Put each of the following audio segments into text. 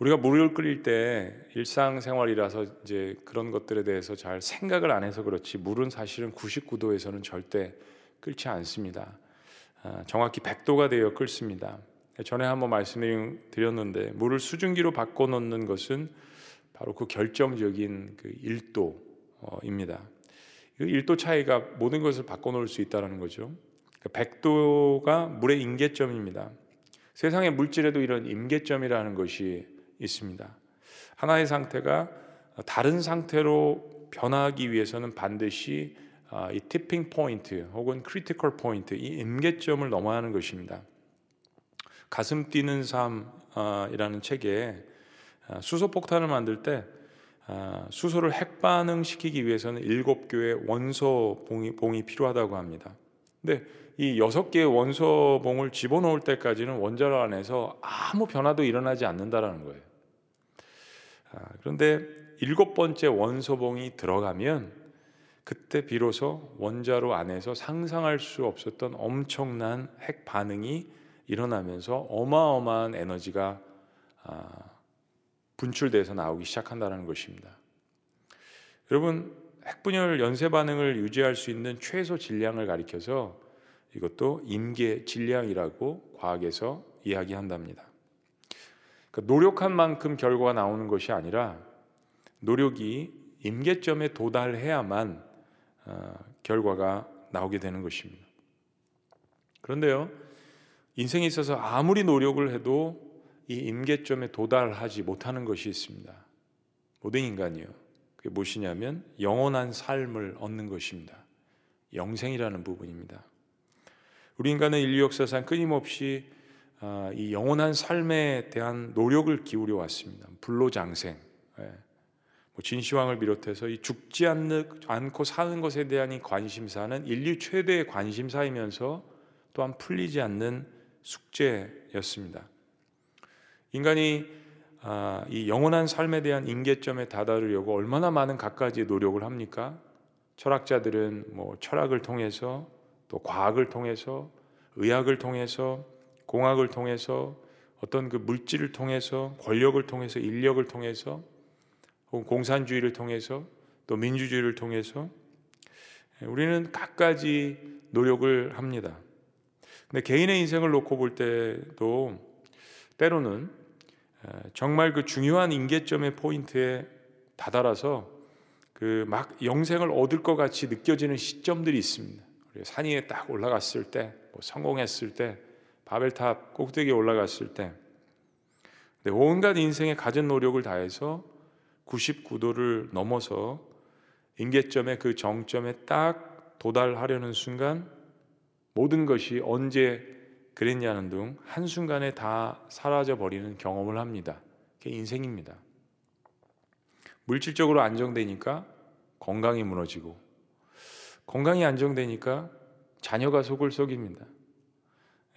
우리가 물을 끓일 때 일상생활이라서 이제 그런 것들에 대해서 잘 생각을 안 해서 그렇지 물은 사실은 99도에서는 절대 끓지 않습니다. 아, 정확히 100도가 되어 끓습니다. 전에 한번 말씀드렸는데 물을 수증기로 바꿔 놓는 것은 바로 그 결정적인 그 1도입니다. 그 1도 차이가 모든 것을 바꿔 놓을 수 있다는 거죠. 100도가 그러니까 물의 임계점입니다. 세상의 물질에도 이런 임계점이라는 것이 있습니다. 하나의 상태가 다른 상태로 변하기 위해서는 반드시 아, 이 tipping point 혹은 critical point 이 임계점을 넘어야 하는 것입니다. 가슴 뛰는 삶이라는 책에 아, 수소 폭탄을 만들 때 아, 수소를 핵반응 시키기 위해서는 일곱 개의 원소 봉이, 봉이 필요하다고 합니다. 근데 이 여섯 개의 원소 봉을 집어넣을 때까지는 원자로 안에서 아무 변화도 일어나지 않는다라는 거예요. 아, 그런데 일곱 번째 원소봉이 들어가면 그때 비로소 원자로 안에서 상상할 수 없었던 엄청난 핵 반응이 일어나면서 어마어마한 에너지가 아, 분출돼서 나오기 시작한다는 것입니다. 여러분 핵분열 연쇄 반응을 유지할 수 있는 최소 질량을 가리켜서 이것도 임계 질량이라고 과학에서 이야기한답니다. 그러니까 노력한 만큼 결과가 나오는 것이 아니라 노력이 임계점에 도달해야만 어, 결과가 나오게 되는 것입니다. 그런데요, 인생에 있어서 아무리 노력을 해도 이 임계점에 도달하지 못하는 것이 있습니다. 모든 인간이요. 그게 무엇이냐면 영원한 삶을 얻는 것입니다. 영생이라는 부분입니다. 우리 인간은 인류 역사상 끊임없이 아, 이 영원한 삶에 대한 노력을 기울여 왔습니다. 불로장생, 예. 뭐 진시황을 비롯해서 이 죽지 않고 사는 것에 대한 이 관심사는 인류 최대의 관심사이면서 또한 풀리지 않는 숙제였습니다. 인간이 아, 이 영원한 삶에 대한 인계점에 다다르려고 얼마나 많은 갖가지 노력을 합니까? 철학자들은 뭐 철학을 통해서 또 과학을 통해서 의학을 통해서 공학을 통해서 어떤 그 물질을 통해서 권력을 통해서 인력을 통해서 혹은 공산주의를 통해서 또 민주주의를 통해서 우리는 갖가지 노력을 합니다. 근데 개인의 인생을 놓고 볼 때도 때로는 정말 그 중요한 인계점의 포인트에 다다라서 그 막 영생을 얻을 것 같이 느껴지는 시점들이 있습니다. 산 위에 딱 올라갔을 때, 뭐 성공했을 때, 바벨탑 꼭대기에 올라갔을 때, 온갖 인생의 가진 노력을 다해서 99도를 넘어서 임계점의 그 정점에 딱 도달하려는 순간 모든 것이 언제 그랬냐는 등 한순간에 다 사라져 버리는 경험을 합니다. 그게 인생입니다. 물질적으로 안정되니까 건강이 무너지고 건강이 안정되니까 자녀가 속을 속입니다.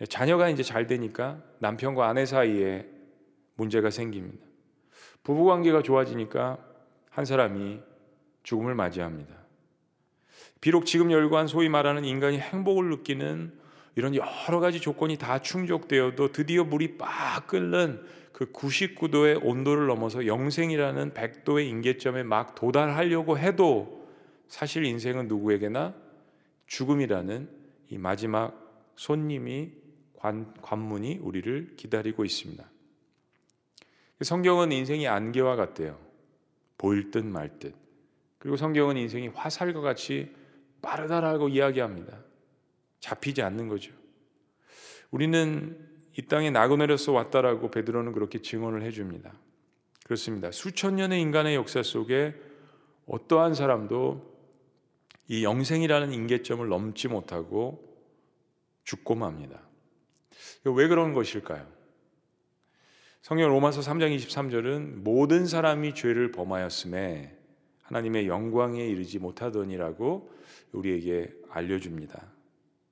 자녀가 이제 잘 되니까 남편과 아내 사이에 문제가 생깁니다. 부부 관계가 좋아지니까 한 사람이 죽음을 맞이합니다. 비록 지금 열관 소위 말하는 인간이 행복을 느끼는 이런 여러 가지 조건이 다 충족되어도 드디어 물이 빡 끓는 그 99도의 온도를 넘어서 영생이라는 100도의 임계점에 막 도달하려고 해도 사실 인생은 누구에게나 죽음이라는 이 마지막 손님이 관, 관문이 우리를 기다리고 있습니다. 성경은 인생이 안개와 같대요. 보일 듯 말 듯. 그리고 성경은 인생이 화살과 같이 빠르다라고 이야기합니다. 잡히지 않는 거죠. 우리는 이 땅에 나그네로서 왔다라고 베드로는 그렇게 증언을 해줍니다. 그렇습니다. 수천 년의 인간의 역사 속에 어떠한 사람도 이 영생이라는 인계점을 넘지 못하고 죽고 맙니다. 왜 그런 것일까요? 성경 로마서 3장 23절은 모든 사람이 죄를 범하였음에 하나님의 영광에 이르지 못하더니라고 우리에게 알려줍니다.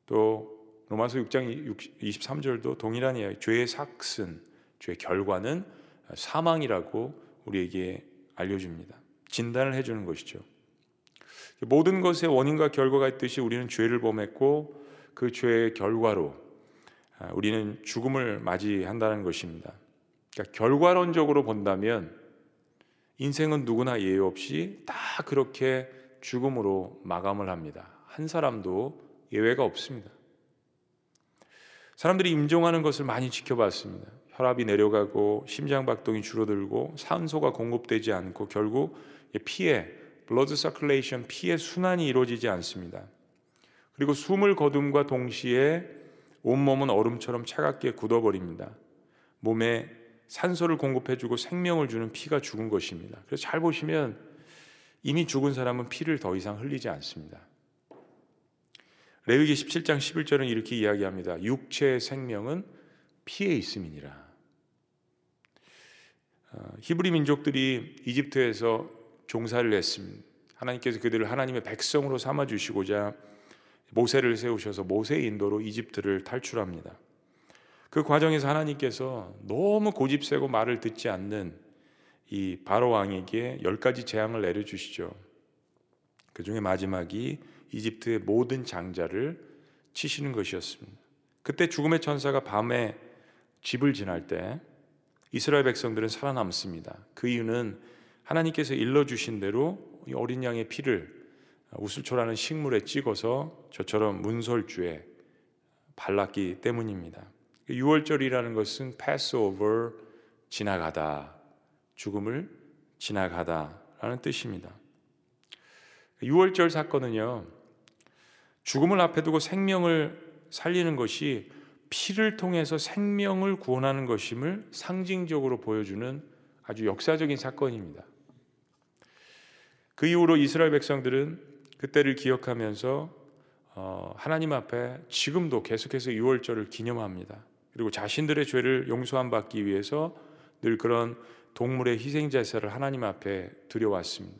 또 로마서 6장 23절도 동일한 이야기, 죄의 삭슨, 죄의 결과는 사망이라고 우리에게 알려줍니다. 진단을 해주는 것이죠. 모든 것의 원인과 결과가 있듯이 우리는 죄를 범했고 그 죄의 결과로 아, 우리는 죽음을 맞이한다는 것입니다. 그러니까 결과론적으로 본다면 인생은 누구나 예외 없이 다 그렇게 죽음으로 마감을 합니다. 한 사람도 예외가 없습니다. 사람들이 임종하는 것을 많이 지켜봤습니다. 혈압이 내려가고 심장 박동이 줄어들고 산소가 공급되지 않고 결국 피에 blood circulation 피의 순환이 이루어지지 않습니다. 그리고 숨을 거둠과 동시에 온몸은 얼음처럼 차갑게 굳어버립니다. 몸에 산소를 공급해주고 생명을 주는 피가 죽은 것입니다. 그래서 잘 보시면 이미 죽은 사람은 피를 더 이상 흘리지 않습니다. 레위기 17장 11절은 이렇게 이야기합니다. 육체의 생명은 피에 있음이니라. 어, 히브리 민족들이 이집트에서 종사를 했습니다. 하나님께서 그들을 하나님의 백성으로 삼아 주시고자 모세를 세우셔서 모세의 인도로 이집트를 탈출합니다. 그 과정에서 하나님께서 너무 고집 세고 말을 듣지 않는 이 바로 왕에게 열 가지 재앙을 내려 주시죠. 그 중에 마지막이 이집트의 모든 장자를 치시는 것이었습니다. 그때 죽음의 천사가 밤에 집을 지날 때 이스라엘 백성들은 살아남습니다. 그 이유는 하나님께서 일러 주신 대로 어린 양의 피를 우슬초라는 식물에 찍어서 저처럼 문설주에 발랐기 때문입니다. 6월절이라는 것은 Passover 지나가다 죽음을 지나가다라는 뜻입니다. 6월절 사건은요 죽음을 앞에 두고 생명을 살리는 것이 피를 통해서 생명을 구원하는 것임을 상징적으로 보여주는 아주 역사적인 사건입니다. 그 이후로 이스라엘 백성들은 그때를 기억하면서 어, 하나님 앞에 지금도 계속해서 6월절을 기념합니다. 그리고 자신들의 죄를 용서함 받기 위해서 늘 그런 동물의 희생 제사를 하나님 앞에 드려왔습니다.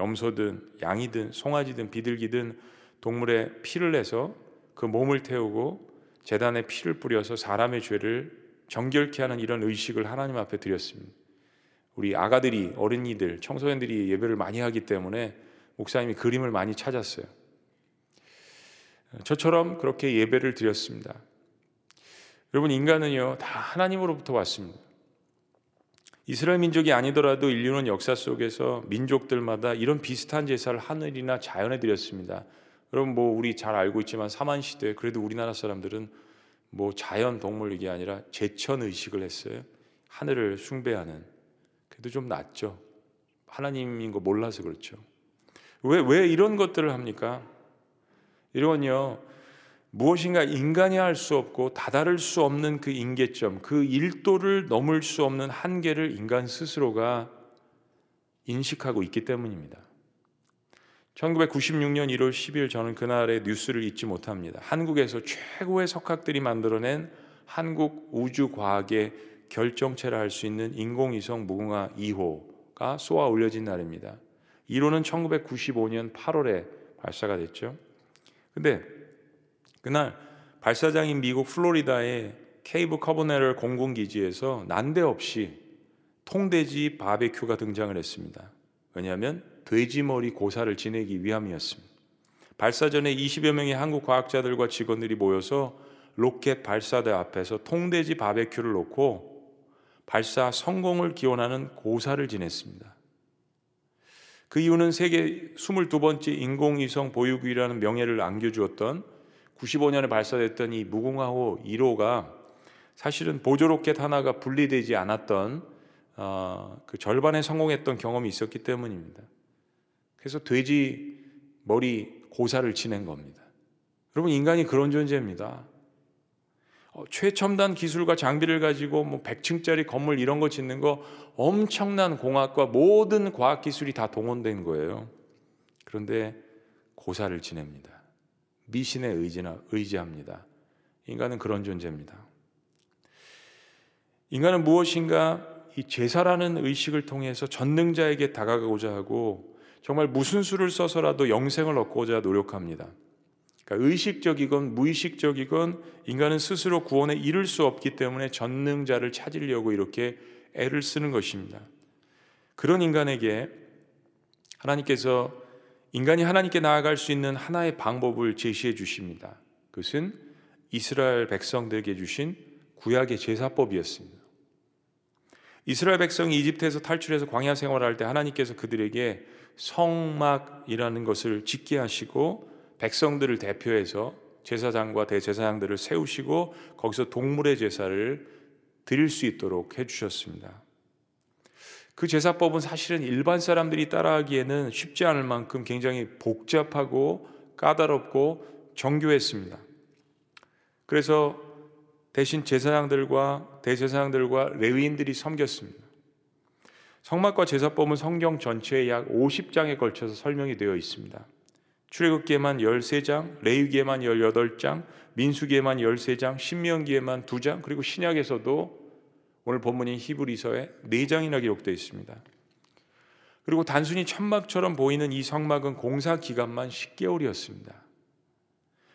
염소든 양이든 송아지든 비둘기든 동물의 피를 내서 그 몸을 태우고 재단에 피를 뿌려서 사람의 죄를 정결케 하는 이런 의식을 하나님 앞에 드렸습니다. 우리 아가들이 어린이들 청소년들이 예배를 많이 하기 때문에 목사님이 그림을 많이 찾았어요. 저처럼 그렇게 예배를 드렸습니다. 여러분 인간은요 다 하나님으로부터 왔습니다. 이스라엘 민족이 아니더라도 인류는 역사 속에서 민족들마다 이런 비슷한 제사를 하늘이나 자연에 드렸습니다. 여러분 뭐 우리 잘 알고 있지만 사만 시대 그래도 우리나라 사람들은 뭐 자연 동물 이게 아니라 제천 의식을 했어요. 하늘을 숭배하는. 그래도 좀 낫죠. 하나님인 거 몰라서 그렇죠. 왜 왜 이런 것들을 합니까? 이런요. 무엇인가 인간이 할 수 없고 다다를 수 없는 그 인계점, 그 일도를 넘을 수 없는 한계를 인간 스스로가 인식하고 있기 때문입니다. 1996년 1월 10일 저는 그날의 뉴스를 잊지 못합니다. 한국에서 최고의 석학들이 만들어낸 한국 우주과학의 결정체라 할 수 있는 인공위성 무궁화 2호가 쏘아 올려진 날입니다. 1호는 1995년 8월에 발사가 됐죠. 근데 그날 발사장인 미국 플로리다의 케이프 커내버럴 공군기지에서 난데없이 통돼지 바베큐가 등장을 했습니다. 왜냐하면 돼지머리 고사를 지내기 위함이었습니다. 발사 전에 20여 명의 한국 과학자들과 직원들이 모여서 로켓 발사대 앞에서 통돼지 바베큐를 놓고 발사 성공을 기원하는 고사를 지냈습니다. 그 이유는 세계 22번째 인공위성 보유국이라는 명예를 안겨주었던 95년에 발사됐던 이 무궁화호 1호가 사실은 보조 로켓 하나가 분리되지 않았던 어, 그 절반에 성공했던 경험이 있었기 때문입니다. 그래서 돼지 머리 고사를 지낸 겁니다. 여러분 인간이 그런 존재입니다. 어, 최첨단 기술과 장비를 가지고 뭐 100층짜리 건물 이런 거 짓는 거 엄청난 공학과 모든 과학 기술이 다 동원된 거예요. 그런데 고사를 지냅니다. 미신에 의지나 의지합니다. 인간은 그런 존재입니다. 인간은 무엇인가 이 제사라는 의식을 통해서 전능자에게 다가가고자 하고 정말 무슨 수를 써서라도 영생을 얻고자 노력합니다. 그러니까 의식적이건 무의식적이건 인간은 스스로 구원에 이를 수 없기 때문에 전능자를 찾으려고 이렇게 애를 쓰는 것입니다. 그런 인간에게 하나님께서 인간이 하나님께 나아갈 수 있는 하나의 방법을 제시해 주십니다. 그것은 이스라엘 백성들에게 주신 구약의 제사법이었습니다. 이스라엘 백성이 이집트에서 탈출해서 광야 생활할 때 하나님께서 그들에게 성막이라는 것을 짓게 하시고 백성들을 대표해서 제사장과 대제사장들을 세우시고 거기서 동물의 제사를 드릴 수 있도록 해 주셨습니다. 그 제사법은 사실은 일반 사람들이 따라하기에는 쉽지 않을 만큼 굉장히 복잡하고 까다롭고 정교했습니다. 그래서 대신 제사장들과 대제사장들과 레위인들이 섬겼습니다. 성막과 제사법은 성경 전체에 약 50장에 걸쳐서 설명이 되어 있습니다. 출애굽기에만 13장, 레위기에만 18장, 민수기에만 13장, 신명기에만 2장, 그리고 신약에서도 오늘 본문인 히브리서에 4장이나 기록되어 있습니다. 그리고 단순히 천막처럼 보이는 이 성막은 공사 기간만 10개월이었습니다.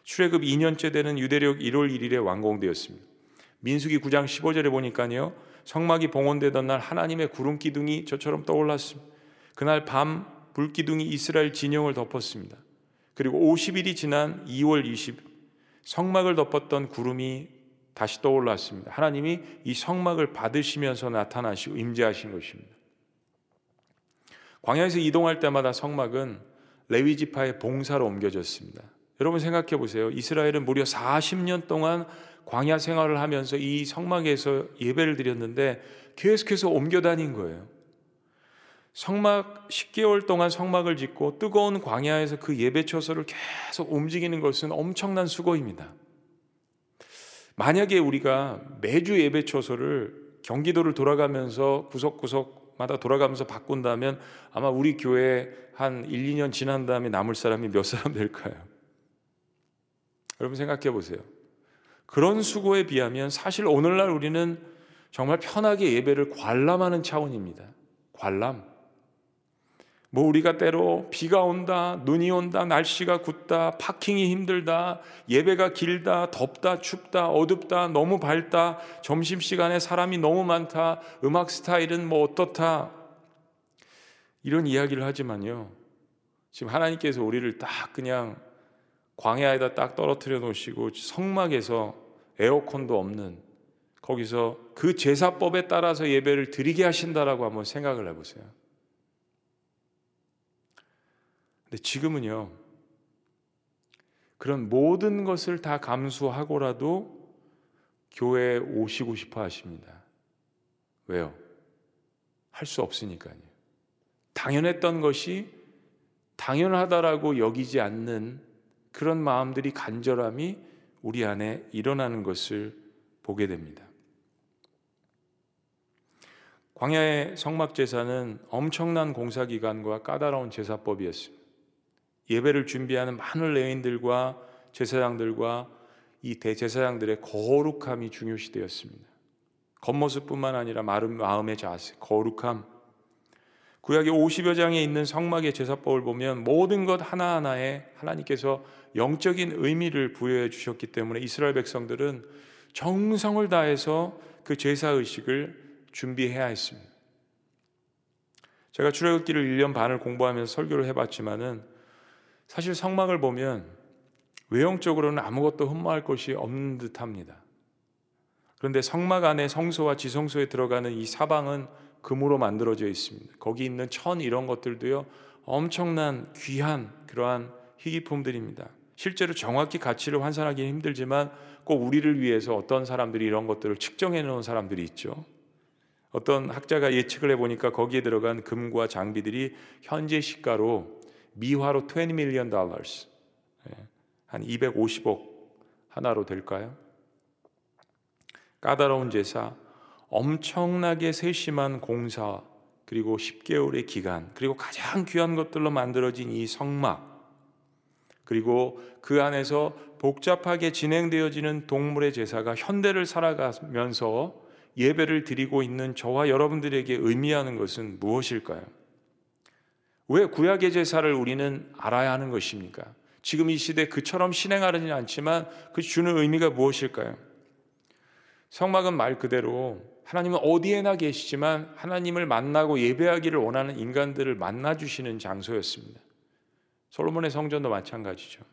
출애굽 2년째 되는 유대력 1월 1일에 완공되었습니다. 민수기 9장 15절에 보니까요. 성막이 봉헌되던 날 하나님의 구름 기둥이 저처럼 떠올랐습니다. 그날 밤 불기둥이 이스라엘 진영을 덮었습니다. 그리고 50일이 지난 2월 20일 성막을 덮었던 구름이 다시 떠올랐습니다. 하나님이 이 성막을 받으시면서 나타나시고 임재하신 것입니다. 광야에서 이동할 때마다 성막은 레위 지파의 봉사로 옮겨졌습니다. 여러분 생각해 보세요. 이스라엘은 무려 40년 동안 광야 생활을 하면서 이 성막에서 예배를 드렸는데 계속해서 옮겨 다닌 거예요. 성막 10개월 동안 성막을 짓고 뜨거운 광야에서 그 예배 처소를 계속 움직이는 것은 엄청난 수고입니다. 만약에 우리가 매주 예배 처소를 경기도를 돌아가면서 구석구석마다 돌아가면서 바꾼다면 아마 우리 교회 한 1, 2년 지난 다음에 남을 사람이 몇 사람 될까요? 여러분 생각해 보세요. 그런 수고에 비하면 사실 오늘날 우리는 정말 편하게 예배를 관람하는 차원입니다. 관람. 뭐 우리가 때로 비가 온다, 눈이 온다, 날씨가 굳다, 파킹이 힘들다, 예배가 길다, 덥다, 춥다, 어둡다, 너무 밝다, 점심시간에 사람이 너무 많다, 음악 스타일은 뭐 어떻다. 이런 이야기를 하지만요. 지금 하나님께서 우리를 딱 그냥 광야에다 딱 떨어뜨려 놓으시고 성막에서 에어컨도 없는 거기서 그 제사법에 따라서 예배를 드리게 하신다라고 한번 생각을 해보세요. 근데 지금은요, 그런 모든 것을 다 감수하고라도 교회에 오시고 싶어 하십니다. 왜요? 할 수 없으니까요. 당연했던 것이 당연하다라고 여기지 않는 그런 마음들이 간절함이 우리 안에 일어나는 것을 보게 됩니다. 광야의 성막 제사는 엄청난 공사 기간과 까다로운 제사법이었습니다. 예배를 준비하는 많은 레인들과 제사장들과 이 대제사장들의 거룩함이 중요시되었습니다. 겉모습뿐만 아니라 마음의 자세, 거룩함. 구약의 50여 장에 있는 성막의 제사법을 보면 모든 것 하나하나에 하나님께서 영적인 의미를 부여해 주셨기 때문에 이스라엘 백성들은 정성을 다해서 그 제사 의식을 준비해야 했습니다. 제가 출애굽기를 1년 반을 공부하면서 설교를 해 봤지만은 사실 성막을 보면 외형적으로는 아무것도 흠모할 것이 없는 듯 합니다. 그런데 성막 안에 성소와 지성소에 들어가는 이 사방은 금으로 만들어져 있습니다. 거기 있는 천 이런 것들도요 엄청난 귀한 그러한 희귀품들입니다. 실제로 정확히 가치를 환산하기는 힘들지만 꼭 우리를 위해서 어떤 사람들이 이런 것들을 측정해 놓은 사람들이 있죠. 어떤 학자가 예측을 해보니까 거기에 들어간 금과 장비들이 현재 시가로 미화로 20 million dollars. 예, 한 250억 하나로 될까요? 까다로운 제사, 엄청나게 세심한 공사, 그리고 10개월의 기간, 그리고 가장 귀한 것들로 만들어진 이 성막, 그리고 그 안에서 복잡하게 진행되어지는 동물의 제사가 현대를 살아가면서 예배를 드리고 있는 저와 여러분들에게 의미하는 것은 무엇일까요? 왜 구약의 제사를 우리는 알아야 하는 것입니까? 지금 이 시대 그처럼 실행하지는 않지만 그 주는 의미가 무엇일까요? 성막은 말 그대로 하나님은 어디에나 계시지만 하나님을 만나고 예배하기를 원하는 인간들을 만나 주시는 장소였습니다. 솔로몬의 성전도 마찬가지죠.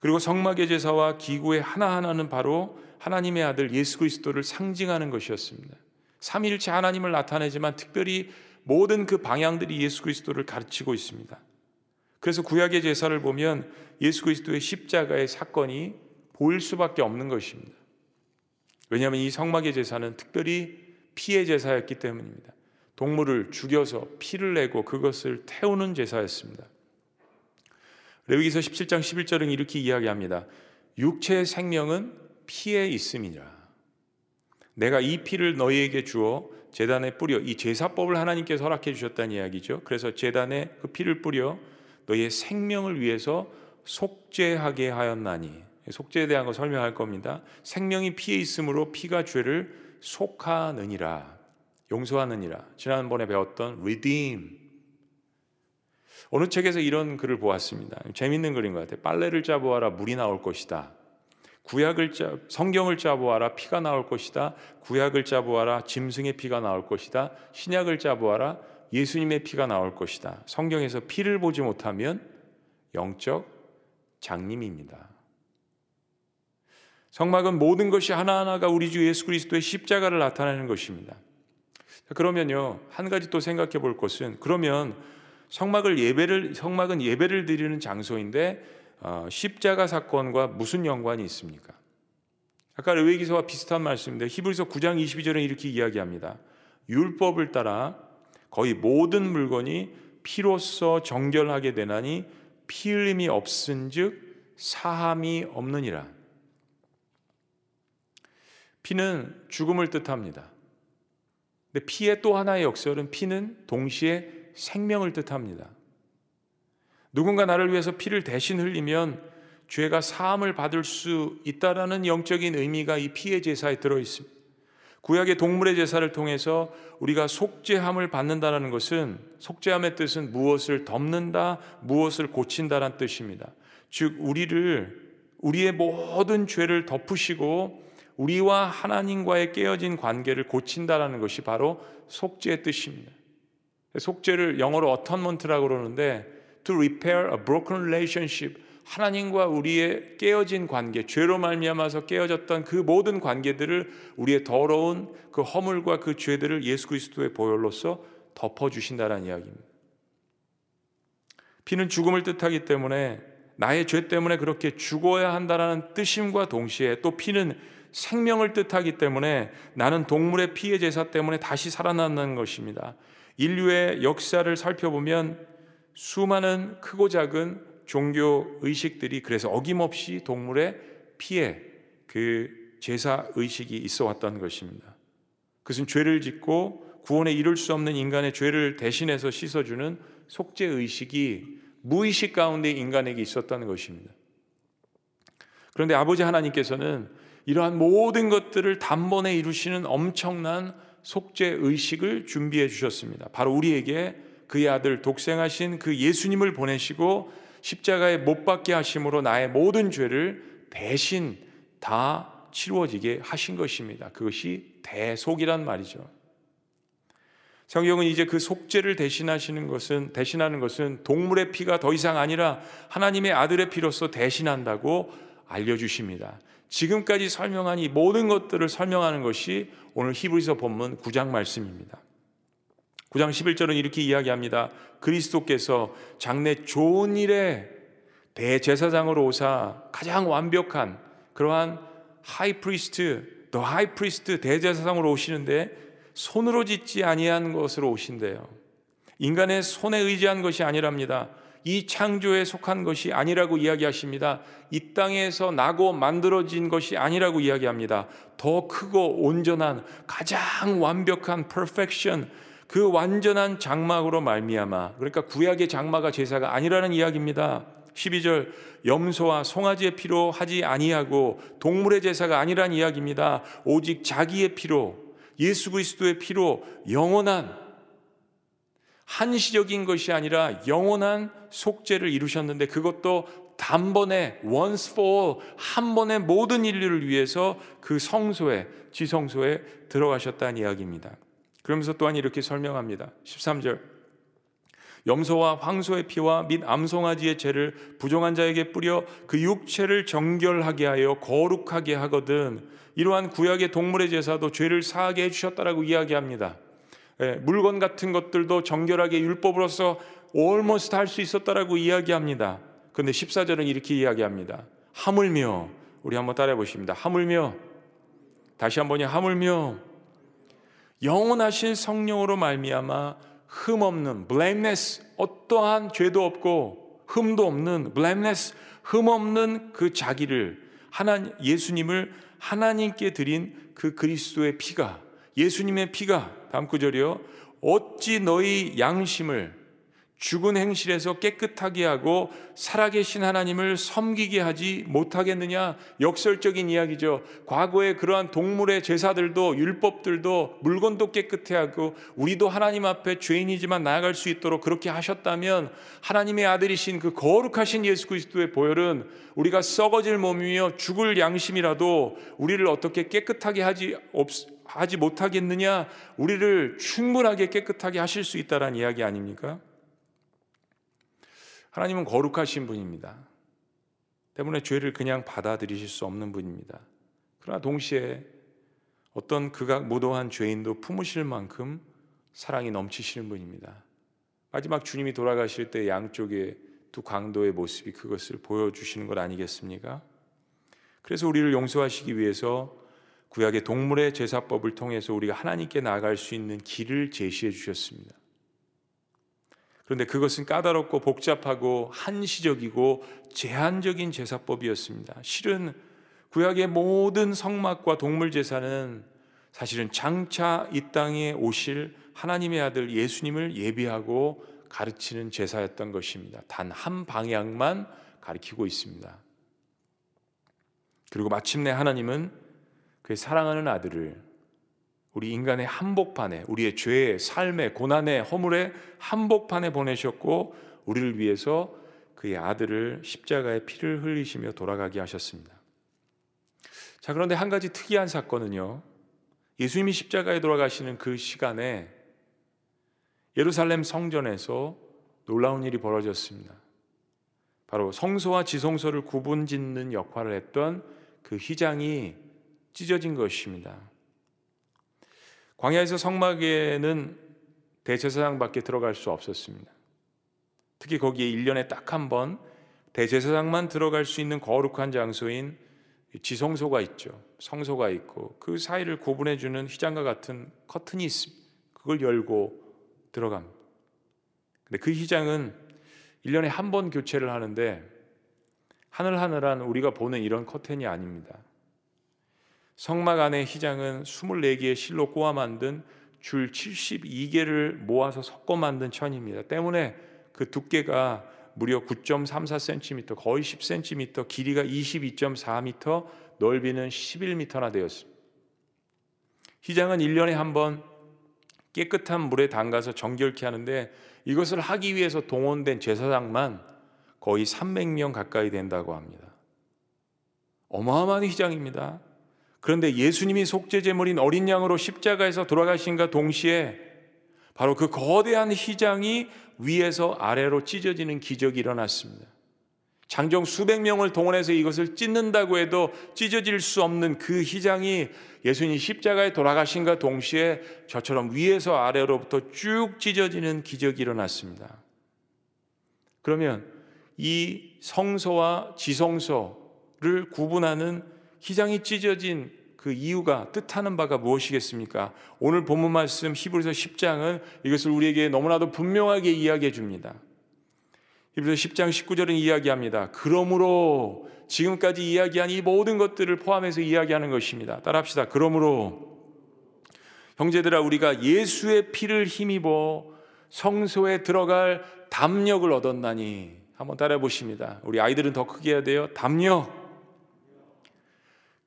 그리고 성막의 제사와 기구의 하나하나는 바로 하나님의 아들 예수 그리스도를 상징하는 것이었습니다. 삼위일체 하나님을 나타내지만 특별히 모든 그 방향들이 예수 그리스도를 가르치고 있습니다. 그래서 구약의 제사를 보면 예수 그리스도의 십자가의 사건이 보일 수밖에 없는 것입니다. 왜냐하면 이 성막의 제사는 특별히 피의 제사였기 때문입니다. 동물을 죽여서 피를 내고 그것을 태우는 제사였습니다. 레위기서 17장 11절은 이렇게 이야기합니다. 육체의 생명은 피에 있음이라. 내가 이 피를 너희에게 주어 제단에 뿌려 이 제사법을 하나님께서 허락해 주셨다는 이야기죠. 그래서 제단에 그 피를 뿌려 너희의 생명을 위해서 속죄하게 하였나니 속죄에 대한 거 설명할 겁니다. 생명이 피에 있으므로 피가 죄를 속하느니라 용서하느니라 지난번에 배웠던 redeem 어느 책에서 이런 글을 보았습니다. 재밌는 글인 것 같아요. 빨래를 짜보아라 물이 나올 것이다. 구약을 짜 성경을 짜보아라 피가 나올 것이다. 구약을 짜보아라 짐승의 피가 나올 것이다. 신약을 짜보아라 예수님의 피가 나올 것이다. 성경에서 피를 보지 못하면 영적 장님입니다. 성막은 모든 것이 하나하나가 우리 주 예수 그리스도의 십자가를 나타내는 것입니다. 그러면요 한 가지 또 생각해 볼 것은 그러면 성막을 예배를 성막은 예배를 드리는 장소인데 어, 십자가 사건과 무슨 연관이 있습니까? 아까 레위기서와 비슷한 말씀인데 히브리서 9장 22절에 이렇게 이야기합니다. 율법을 따라 거의 모든 물건이 피로써 정결하게 되나니 피 흘림이 없은즉 사함이 없느니라. 피는 죽음을 뜻합니다. 근데 피의 또 하나의 역설은 피는 동시에 생명을 뜻합니다. 누군가 나를 위해서 피를 대신 흘리면 죄가 사함을 받을 수 있다라는 영적인 의미가 이 피의 제사에 들어 있습니다. 구약의 동물의 제사를 통해서 우리가 속죄함을 받는다는 것은 속죄함의 뜻은 무엇을 덮는다, 무엇을 고친다는 뜻입니다. 즉 우리를 우리의 모든 죄를 덮으시고 우리와 하나님과의 깨어진 관계를 고친다라는 것이 바로 속죄의 뜻입니다. 속죄를 영어로 어턴먼트라고 그러는데 to repair a broken relationship 하나님과 우리의 깨어진 관계, 죄로 말미암아서 깨어졌던 그 모든 관계들을 우리의 더러운 그 허물과 그 죄들을 예수 그리스도의 보혈로서 덮어 주신다는 이야기입니다. 피는 죽음을 뜻하기 때문에 나의 죄 때문에 그렇게 죽어야 한다라는 뜻임과 동시에 또 피는 생명을 뜻하기 때문에 나는 동물의 피의 제사 때문에 다시 살아난다는 것입니다. 인류의 역사를 살펴보면 수많은 크고 작은 종교 의식들이 그래서 어김없이 동물의 피에 그 제사 의식이 있어 왔던 것입니다. 그것은 죄를 짓고 구원에 이룰 수 없는 인간의 죄를 대신해서 씻어주는 속죄 의식이 무의식 가운데 인간에게 있었다는 것입니다. 그런데 아버지 하나님께서는 이러한 모든 것들을 단번에 이루시는 엄청난 속죄 의식을 준비해 주셨습니다. 바로 우리에게 그의 아들 독생하신 그 예수님을 보내시고 십자가에 못 박게 하심으로 나의 모든 죄를 대신 다 치루어지게 하신 것입니다. 그것이 대속이란 말이죠. 성경은 이제 그 속죄를 대신하시는 것은 대신하는 것은 동물의 피가 더 이상 아니라 하나님의 아들의 피로서 대신한다고 알려 주십니다. 지금까지 설명한 이 모든 것들을 설명하는 것이 오늘 히브리서 본문 9장 말씀입니다. 9장 11절은 이렇게 이야기합니다. 그리스도께서 장래 좋은 일에 대제사장으로 오사 가장 완벽한 그러한 high priest, the high priest 대제사장으로 오시는데 손으로 짓지 아니한 것으로 오신대요. 인간의 손에 의지한 것이 아니랍니다. 이 창조에 속한 것이 아니라고 이야기하십니다. 이 땅에서 나고 만들어진 것이 아니라고 이야기합니다. 더 크고 온전한 가장 완벽한 perfection 그 완전한 장막으로 말미암아 그러니까 구약의 장마가 제사가 아니라는 이야기입니다. 12절 염소와 송아지의 피로 하지 아니하고 동물의 제사가 아니란 이야기입니다. 오직 자기의 피로 예수 그리스도의 피로 영원한 한시적인 것이 아니라 영원한 속죄를 이루셨는데 그것도 단번에 once for all 한 번에 모든 인류를 위해서 그 성소에 지성소에 들어가셨다는 이야기입니다. 그러면서 또한 이렇게 설명합니다. 13절 염소와 황소의 피와 및 암송아지의 죄를 부정한 자에게 뿌려 그 육체를 정결하게 하여 거룩하게 하거든 이러한 구약의 동물의 제사도 죄를 사하게 해주셨다라고 이야기합니다. 예, 물건 같은 것들도 정결하게 율법으로서 almost 할수 있었다라고 이야기합니다. 그런데 14절은 이렇게 이야기합니다. 하물며 우리 한번 따라해 보십니다. 하물며 다시 한번요. 하물며 영원하신 성령으로 말미암아 흠 없는 blameless 어떠한 죄도 없고 흠도 없는 blameless 흠 없는 그 자기를 하나 예수님을 하나님께 드린 그 그리스도의 피가 예수님의 피가 다음 구절이요. 어찌 너희 양심을 죽은 행실에서 깨끗하게 하고 살아계신 하나님을 섬기게 하지 못하겠느냐? 역설적인 이야기죠. 과거에 그러한 동물의 제사들도 율법들도 물건도 깨끗해 하고 우리도 하나님 앞에 죄인이지만 나아갈 수 있도록 그렇게 하셨다면 하나님의 아들이신 그 거룩하신 예수 그리스도의 보혈은 우리가 썩어질 몸이며 죽을 양심이라도 우리를 어떻게 깨끗하게 하지 없 하지 못하겠느냐? 우리를 충분하게 깨끗하게 하실 수 있다라는 이야기 아닙니까? 하나님은 거룩하신 분입니다. 때문에 죄를 그냥 받아들이실 수 없는 분입니다. 그러나 동시에 어떤 극악 무도한 죄인도 품으실 만큼 사랑이 넘치시는 분입니다. 마지막 주님이 돌아가실 때 양쪽에 두 강도의 모습이 그것을 보여주시는 것 아니겠습니까? 그래서 우리를 용서하시기 위해서 구약의 동물의 제사법을 통해서 우리가 하나님께 나아갈 수 있는 길을 제시해 주셨습니다. 그런데 그것은 까다롭고 복잡하고 한시적이고 제한적인 제사법이었습니다. 실은 구약의 모든 성막과 동물 제사는 사실은 장차 이 땅에 오실 하나님의 아들 예수님을 예비하고 가르치는 제사였던 것입니다. 단 한 방향만 가리키고 있습니다. 그리고 마침내 하나님은 그의 사랑하는 아들을 우리 인간의 한복판에 우리의 죄의 삶의 고난의 허물의 한복판에 보내셨고 우리를 위해서 그의 아들을 십자가의 피를 흘리시며 돌아가게 하셨습니다. 자, 그런데 한 가지 특이한 사건은요. 예수님이 십자가에 돌아가시는 그 시간에 예루살렘 성전에서 놀라운 일이 벌어졌습니다. 바로 성소와 지성소를 구분 짓는 역할을 했던 그 휘장이 찢어진 것입니다. 광야에서 성막에는 대제사장 밖에 들어갈 수 없었습니다. 특히 거기에 1년에 딱 한 번 대제사장만 들어갈 수 있는 거룩한 장소인 지성소가 있죠. 성소가 있고 그 사이를 구분해 주는 휘장과 같은 커튼이 있습니다. 그걸 열고 들어갑니다. 근데 그 휘장은 1년에 한 번 교체를 하는데 하늘하늘한 우리가 보는 이런 커튼이 아닙니다. 성막 안의 휘장은 24개의 실로 꼬아 만든 줄 72개를 모아서 섞어 만든 천입니다. 때문에 그 두께가 무려 9.34cm, 거의 10cm, 길이가 22.4m, 넓이는 11m나 되었습니다. 휘장은 1년에 한 번 깨끗한 물에 담가서 정결케 하는데 이것을 하기 위해서 동원된 제사장만 거의 300명 가까이 된다고 합니다. 어마어마한 휘장입니다. 그런데 예수님이 속죄제물인 어린 양으로 십자가에서 돌아가신과 동시에 바로 그 거대한 휘장이 위에서 아래로 찢어지는 기적이 일어났습니다. 장정 수백 명을 동원해서 이것을 찢는다고 해도 찢어질 수 없는 그 휘장이 예수님 십자가에 돌아가신과 동시에 저처럼 위에서 아래로부터 쭉 찢어지는 기적이 일어났습니다. 그러면 이 성소와 지성소를 구분하는 휘장이 찢어진 그 이유가 뜻하는 바가 무엇이겠습니까? 오늘 본문 말씀 히브리서 10장은 이것을 우리에게 너무나도 분명하게 이야기해 줍니다. 히브리서 10장 19절은 이야기합니다. 그러므로 지금까지 이야기한 이 모든 것들을 포함해서 이야기하는 것입니다. 따라합시다. 그러므로 형제들아 우리가 예수의 피를 힘입어 성소에 들어갈 담력을 얻었나니 한번 따라해 보십니다. 우리 아이들은 더 크게 해야 돼요. 담력.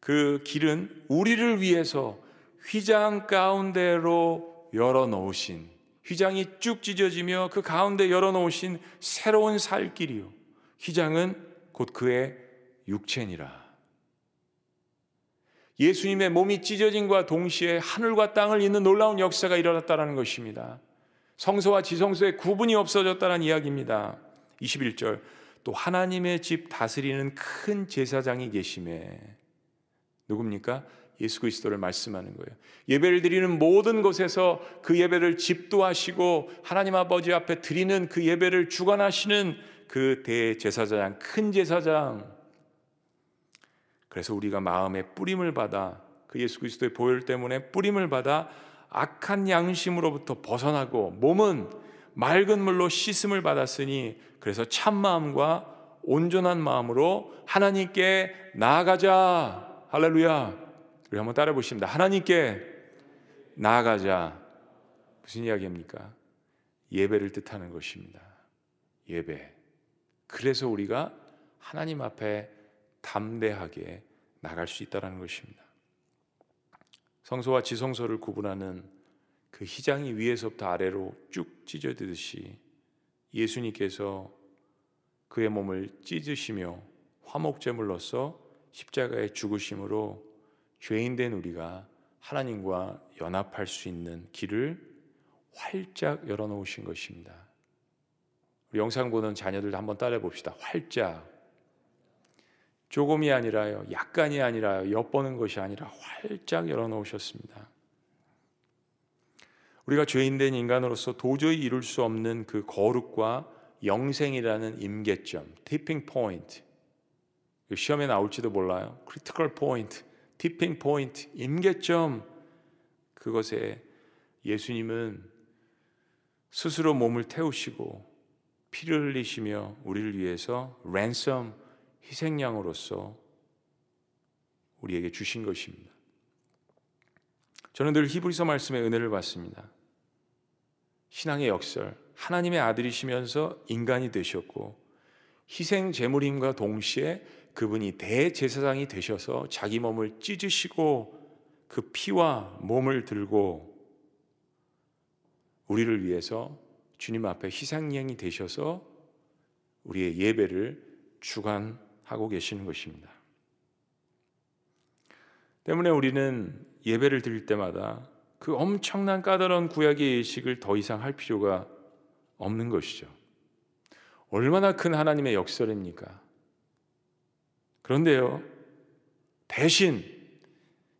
그 길은 우리를 위해서 휘장 가운데로 열어 놓으신 휘장이 쭉 찢어지며 그 가운데 열어 놓으신 새로운 살 길이요. 휘장은 곧 그의 육체니라. 예수님의 몸이 찢어진과 동시에 하늘과 땅을 잇는 놀라운 역사가 일어났다는 것입니다. 성소와 지성소의 구분이 없어졌다는 이야기입니다. 21절 또 하나님의 집 다스리는 큰 제사장이 계심에 누굽니까? 예수 그리스도를 말씀하는 거예요. 예배를 드리는 모든 곳에서 그 예배를 집도하시고 하나님 아버지 앞에 드리는 그 예배를 주관하시는 그 대제사장, 큰 제사장. 그래서 우리가 마음에 뿌림을 받아 그 예수 그리스도의 보혈 때문에 뿌림을 받아 악한 양심으로부터 벗어나고 몸은 맑은 물로 씻음을 받았으니 그래서 참 마음과 온전한 마음으로 하나님께 나아가자. 할렐루야. 우리 한번 따라 보십니다. 하나님께 나아가자. 무슨 이야기입니까? 예배를 뜻하는 것입니다. 예배. 그래서 우리가 하나님 앞에 담대하게 나갈 수 있다는 것입니다. 성소와 지성소를 구분하는 그 희장이 위에서부터 아래로 쭉 찢어지듯이 예수님께서 그의 몸을 찢으시며 화목제물로서 십자가에 죽으심으로 죄인된 우리가 하나님과 연합할 수 있는 길을 활짝 열어놓으신 것입니다. 우리 영상 보는 자녀들 한번 따라해 봅시다. 활짝. 조금이 아니라요, 약간이 아니라요, 엿보는 것이 아니라 활짝 열어놓으셨습니다. 우리가 죄인된 인간으로서 도저히 이룰 수 없는 그 거룩과 영생이라는 임계점, tipping point. 시험에 나올지도 몰라요. critical point, tipping point, 임계점. 그것에 예수님은 스스로 몸을 태우시고 피를 흘리시며 우리를 위해서 랜섬 희생양으로서 우리에게 주신 것입니다. 저는 늘 히브리서 말씀의 은혜를 받습니다. 신앙의 역설, 하나님의 아들이시면서 인간이 되셨고 희생 제물임과 동시에 그분이 대제사장이 되셔서 자기 몸을 찢으시고 그 피와 몸을 들고 우리를 위해서 주님 앞에 희생양이 되셔서 우리의 예배를 주관하고 계시는 것입니다. 때문에 우리는 예배를 드릴 때마다 그 엄청난 까다로운 구약의 예식을 더 이상 할 필요가 없는 것이죠. 얼마나 큰 하나님의 역설입니까? 그런데요, 대신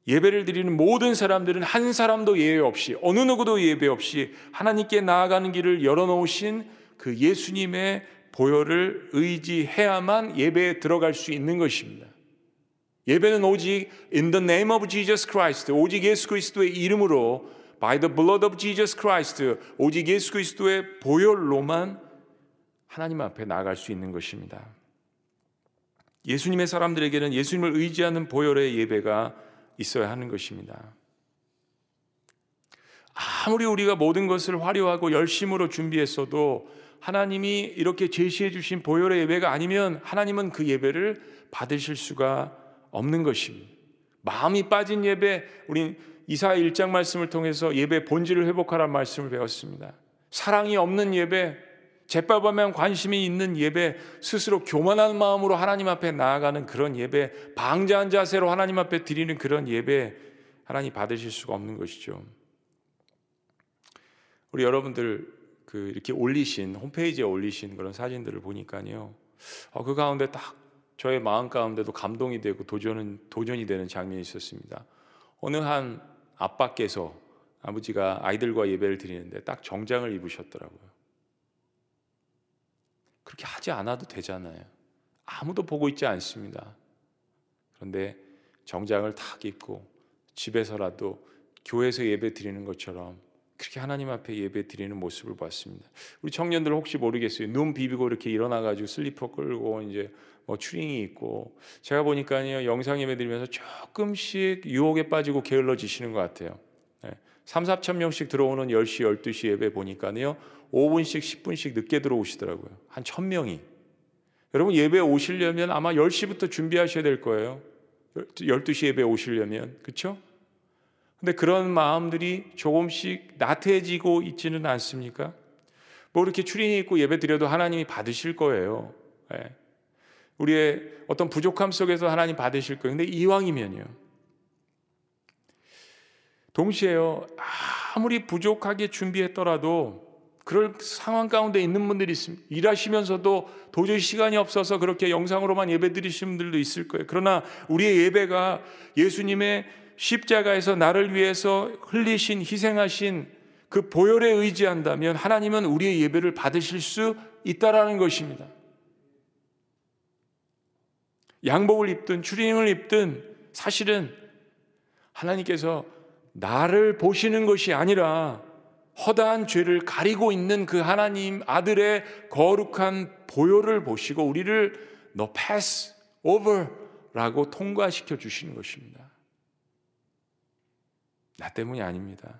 예배를 드리는 모든 사람들은 한 사람도 예외 없이, 어느 누구도 예배 없이 하나님께 나아가는 길을 열어놓으신 그 예수님의 보혈을 의지해야만 예배에 들어갈 수 있는 것입니다. 예배는 오직 in the name of Jesus Christ, 오직 예수 그리스도의 이름으로 by the blood of Jesus Christ, 오직 예수 그리스도의 보혈로만 하나님 앞에 나아갈 수 있는 것입니다. 예수님의 사람들에게는 예수님을 의지하는 보혈의 예배가 있어야 하는 것입니다. 아무리 우리가 모든 것을 화려하고 열심으로 준비했어도 하나님이 이렇게 제시해 주신 보혈의 예배가 아니면 하나님은 그 예배를 받으실 수가 없는 것입니다. 마음이 빠진 예배, 우리 이사 1장 말씀을 통해서 예배 본질을 회복하라는 말씀을 배웠습니다. 사랑이 없는 예배, 제밥하면 관심이 있는 예배, 스스로 교만한 마음으로 하나님 앞에 나아가는 그런 예배, 방자한 자세로 하나님 앞에 드리는 그런 예배, 하나님 받으실 수가 없는 것이죠. 우리 여러분들 그 이렇게 올리신 홈페이지에 올리신 그런 사진들을 보니까요, 어, 그 가운데 딱 저의 마음 가운데도 감동이 되고 도전은 도전이 되는 장면이 있었습니다. 어느 한 아빠께서 아버지가 아이들과 예배를 드리는데 딱 정장을 입으셨더라고요. 그렇게 하지 않아도 되잖아요. 아무도 보고 있지 않습니다. 그런데 정장을 탁 입고 집에서라도 교회에서 예배 드리는 것처럼 그렇게 하나님 앞에 예배 드리는 모습을 봤습니다. 우리 청년들 혹시 모르겠어요. 눈 비비고 이렇게 일어나 가지고 슬리퍼 끌고 이제 뭐 추링이 있고 제가 보니까요 영상 예배 드리면서 조금씩 유혹에 빠지고 게을러지시는 것 같아요. 네. 3, 4천 명씩 들어오는 10시, 12시 예배 보니까요 5분씩, 10분씩 늦게 들어오시더라고요. 한 1000명이. 여러분 예배 오시려면 아마 10시부터 준비하셔야 될 거예요. 12시 예배 오시려면. 그렇죠? 근데 그런 마음들이 조금씩 나태해지고 있지는 않습니까? 뭐 이렇게 추리닝 입고 예배 드려도 하나님이 받으실 거예요. 네. 우리의 어떤 부족함 속에서 하나님 받으실 거예요. 근데 이왕이면요. 동시에요. 아무리 부족하게 준비했더라도 그럴 상황 가운데 있는 분들이 있습니다. 일하시면서도 도저히 시간이 없어서 그렇게 영상으로만 예배 드리시는 분들도 있을 거예요. 그러나 우리의 예배가 예수님의 십자가에서 나를 위해서 흘리신 희생하신 그 보혈에 의지한다면 하나님은 우리의 예배를 받으실 수 있다라는 것입니다. 양복을 입든 추리닝을 입든 사실은 하나님께서 나를 보시는 것이 아니라 허다한 죄를 가리고 있는 그 하나님 아들의 거룩한 보혈을 보시고 우리를 너 패스 오버라고 통과시켜 주시는 것입니다. 나 때문이 아닙니다.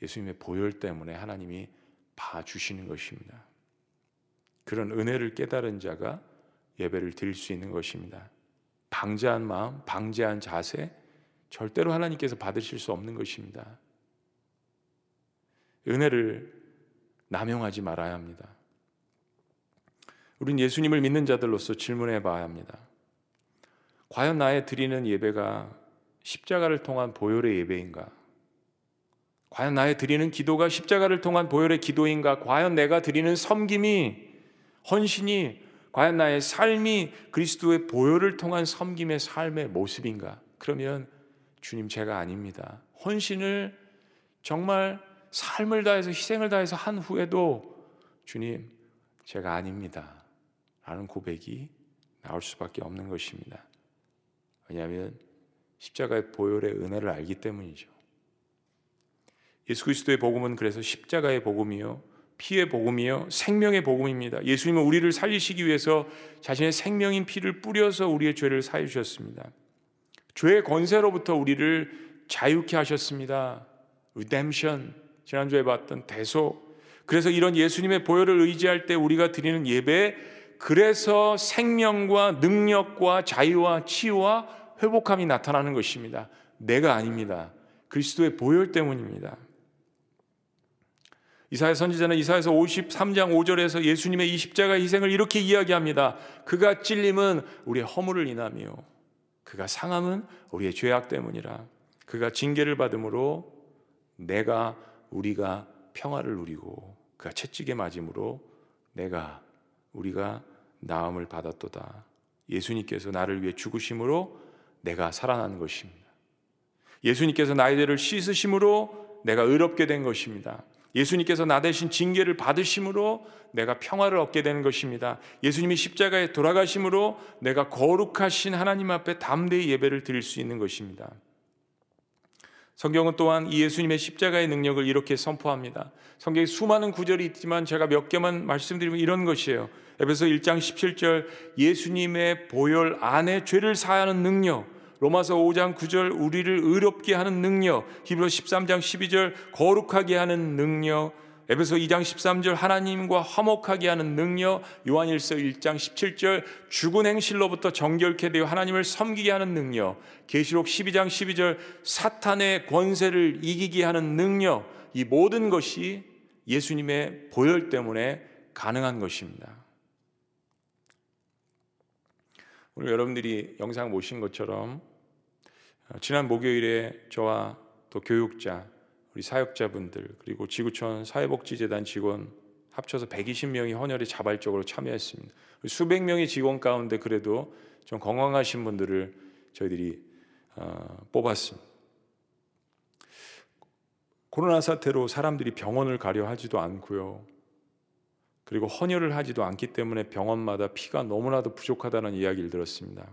예수님의 보혈 때문에 하나님이 봐 주시는 것입니다. 그런 은혜를 깨달은 자가 예배를 드릴 수 있는 것입니다. 방제한 마음, 방제한 자세, 절대로 하나님께서 받으실 수 없는 것입니다. 은혜를 남용하지 말아야 합니다. 우린 예수님을 믿는 자들로서 질문해 봐야 합니다. 과연 나의 드리는 예배가 십자가를 통한 보혈의 예배인가? 과연 나의 드리는 기도가 십자가를 통한 보혈의 기도인가? 과연 내가 드리는 섬김이 헌신이 과연 나의 삶이 그리스도의 보혈을 통한 섬김의 삶의 모습인가? 그러면 주님 제가 아닙니다. 헌신을 정말 삶을 다해서 희생을 다해서 한 후에도 주님 제가 아닙니다. 라는 고백이 나올 수밖에 없는 것입니다. 왜냐하면 십자가의 보혈의 은혜를 알기 때문이죠. 예수 그리스도의 복음은 그래서 십자가의 복음이요 피의 복음이요 생명의 복음입니다. 예수님은 우리를 살리시기 위해서 자신의 생명인 피를 뿌려서 우리의 죄를 사해 주셨습니다. 죄의 권세로부터 우리를 자유케 하셨습니다. redemption 지난주에 봤던 대소 그래서 이런 예수님의 보혈을 의지할 때 우리가 드리는 예배 그래서 생명과 능력과 자유와 치유와 회복함이 나타나는 것입니다. 내가 아닙니다. 그리스도의 보혈 때문입니다. 이사야 선지자는 이사야서 53장 5절에서 예수님의 이 십자가 희생을 이렇게 이야기합니다. 그가 찔림은 우리의 허물을 인하며 그가 상함은 우리의 죄악 때문이라. 그가 징계를 받음으로 내가 우리가 평화를 누리고 그가 채찍에 맞음으로 내가 우리가 나음을 받았도다. 예수님께서 나를 위해 죽으심으로 내가 살아난 것입니다. 예수님께서 나의 죄를 씻으심으로 내가 의롭게 된 것입니다. 예수님께서 나 대신 징계를 받으심으로 내가 평화를 얻게 되는 것입니다. 예수님이 십자가에 돌아가심으로 내가 거룩하신 하나님 앞에 담대히 예배를 드릴 수 있는 것입니다. 성경은 또한 이 예수님의 십자가의 능력을 이렇게 선포합니다. 성경에 수많은 구절이 있지만 제가 몇 개만 말씀드리면 이런 것이에요. 에베소 1장 17절 예수님의 보혈 안에 죄를 사하는 능력 로마서 5장 9절 우리를 의롭게 하는 능력, 히브리 13장 12절 거룩하게 하는 능력, 에베소 2장 13절 하나님과 화목하게 하는 능력, 요한일서 1장 17절 죽은 행실로부터 정결케 되어 하나님을 섬기게 하는 능력, 계시록 12장 12절 사탄의 권세를 이기게 하는 능력, 이 모든 것이 예수님의 보혈 때문에 가능한 것입니다. 오늘 여러분들이 영상 보신 것처럼 어, 지난 목요일에 저와 또 교육자, 우리 사역자분들 그리고 지구촌 사회복지재단 직원 합쳐서 120명이 헌혈에 자발적으로 참여했습니다. 수백 명의 직원 가운데 그래도 좀 건강하신 분들을 저희들이 어, 뽑았습니다. 코로나 사태로 사람들이 병원을 가려 하지도 않고요. 그리고 헌혈을 하지도 않기 때문에 병원마다 피가 너무나도 부족하다는 이야기를 들었습니다.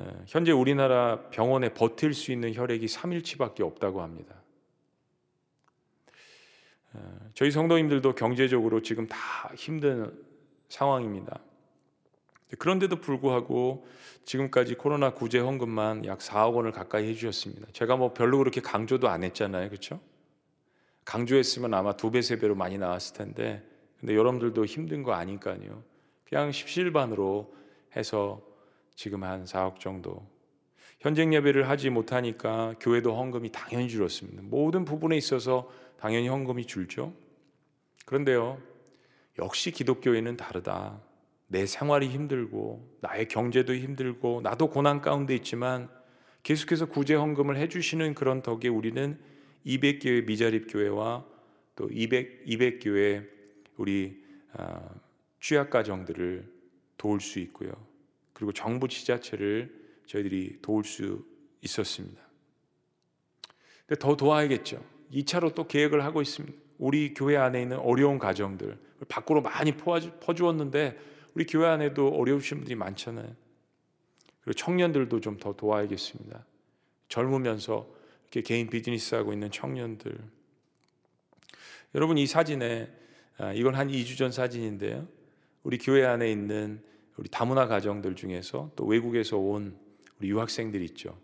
예, 현재 우리나라 병원에 버틸 수 있는 혈액이 3일치밖에 없다고 합니다. 예, 저희 성도님들도 경제적으로 지금 다 힘든 상황입니다. 그런데도 불구하고 지금까지 코로나 구제 헌금만 약 4억 원을 가까이 해주셨습니다. 제가 뭐 별로 그렇게 강조도 안 했잖아요, 그렇죠? 강조했으면 아마 두 배, 세 배로 많이 나왔을 텐데, 근데 여러분들도 힘든 거 아니까요. 그냥 십실반으로 해서 지금 한 4억 정도. 현직 예배를 하지 못하니까 교회도 헌금이 당연히 줄었습니다. 모든 부분에 있어서 당연히 헌금이 줄죠. 그런데요, 역시 기독교회는 다르다. 내 생활이 힘들고, 나의 경제도 힘들고, 나도 고난 가운데 있지만, 계속해서 구제 헌금을 해주시는 그런 덕에 우리는 200개의 미자립 교회와 또 200, 200교회 우리 아, 취약 가정들을 도울 수 있고요. 그리고 정부 지자체를 저희들이 도울 수 있었습니다. 근데 더 도와야겠죠. 2차로 또 계획을 하고 있습니다. 우리 교회 안에 있는 어려운 가정들 밖으로 많이 퍼주었는데 우리 교회 안에도 어려우신 분들이 많잖아요. 그리고 청년들도 좀 더 도와야겠습니다. 젊으면서 이렇게 개인 비즈니스 하고 있는 청년들. 여러분 이 사진에 아, 이건 한 2주 전 사진인데요. 우리 교회 안에 있는 우리 다문화 가정들 중에서 또 외국에서 온 우리 유학생들 있죠.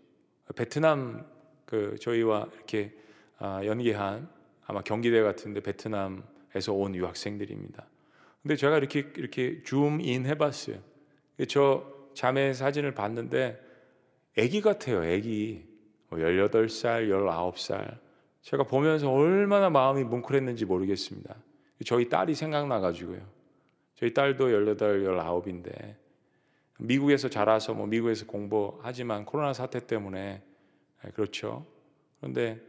베트남 그 저희와 이렇게 아, 연계한 아마 경기대 같은데 베트남에서 온 유학생들입니다. 근데 제가 이렇게 이렇게 줌인 해봤어요. 저 자매 사진을 봤는데 아기 같아요. 아기 18살, 뭐 19살. 제가 보면서 얼마나 마음이 뭉클했는지 모르겠습니다. 저희 딸이 생각나가지고요. 저희 딸도 18, 19인데 미국에서 자라서 뭐 미국에서 공부하지만 코로나 사태 때문에 네, 그렇죠. 그런데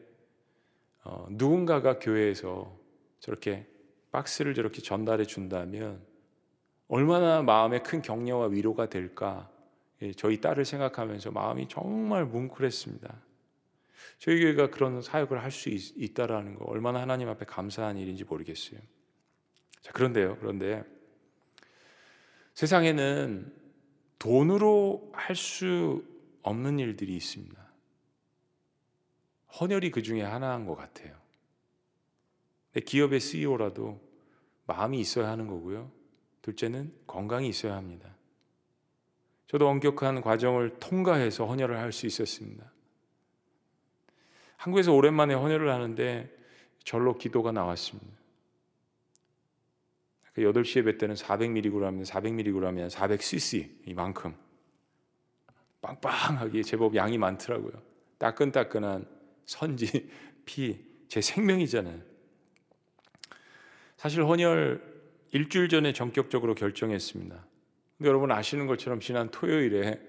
어, 누군가가 교회에서 저렇게 박스를 저렇게 전달해 준다면 얼마나 마음에 큰 격려와 위로가 될까? 예, 저희 딸을 생각하면서 마음이 정말 뭉클했습니다. 저희 교회가 그런 사역을 할 수 있다라는 거 얼마나 하나님 앞에 감사한 일인지 모르겠어요. 자, 그런데요. 그런데 세상에는 돈으로 할 수 없는 일들이 있습니다. 헌혈이 그 중에 하나인 것 같아요. 기업의 CEO라도 마음이 있어야 하는 거고요. 둘째는 건강이 있어야 합니다. 저도 엄격한 과정을 통과해서 헌혈을 할 수 있었습니다. 한국에서 오랜만에 헌혈을 하는데 절로 기도가 나왔습니다. 8시에 그뵐 때는 400mg이면 400mg이면 400cc 이만큼 빵빵하게 제법 양이 많더라고요. 따끈따끈한 선지 피 제 생명이잖아요. 사실 헌혈 일주일 전에 전격적으로 결정했습니다. 근데 여러분 아시는 것처럼 지난 토요일에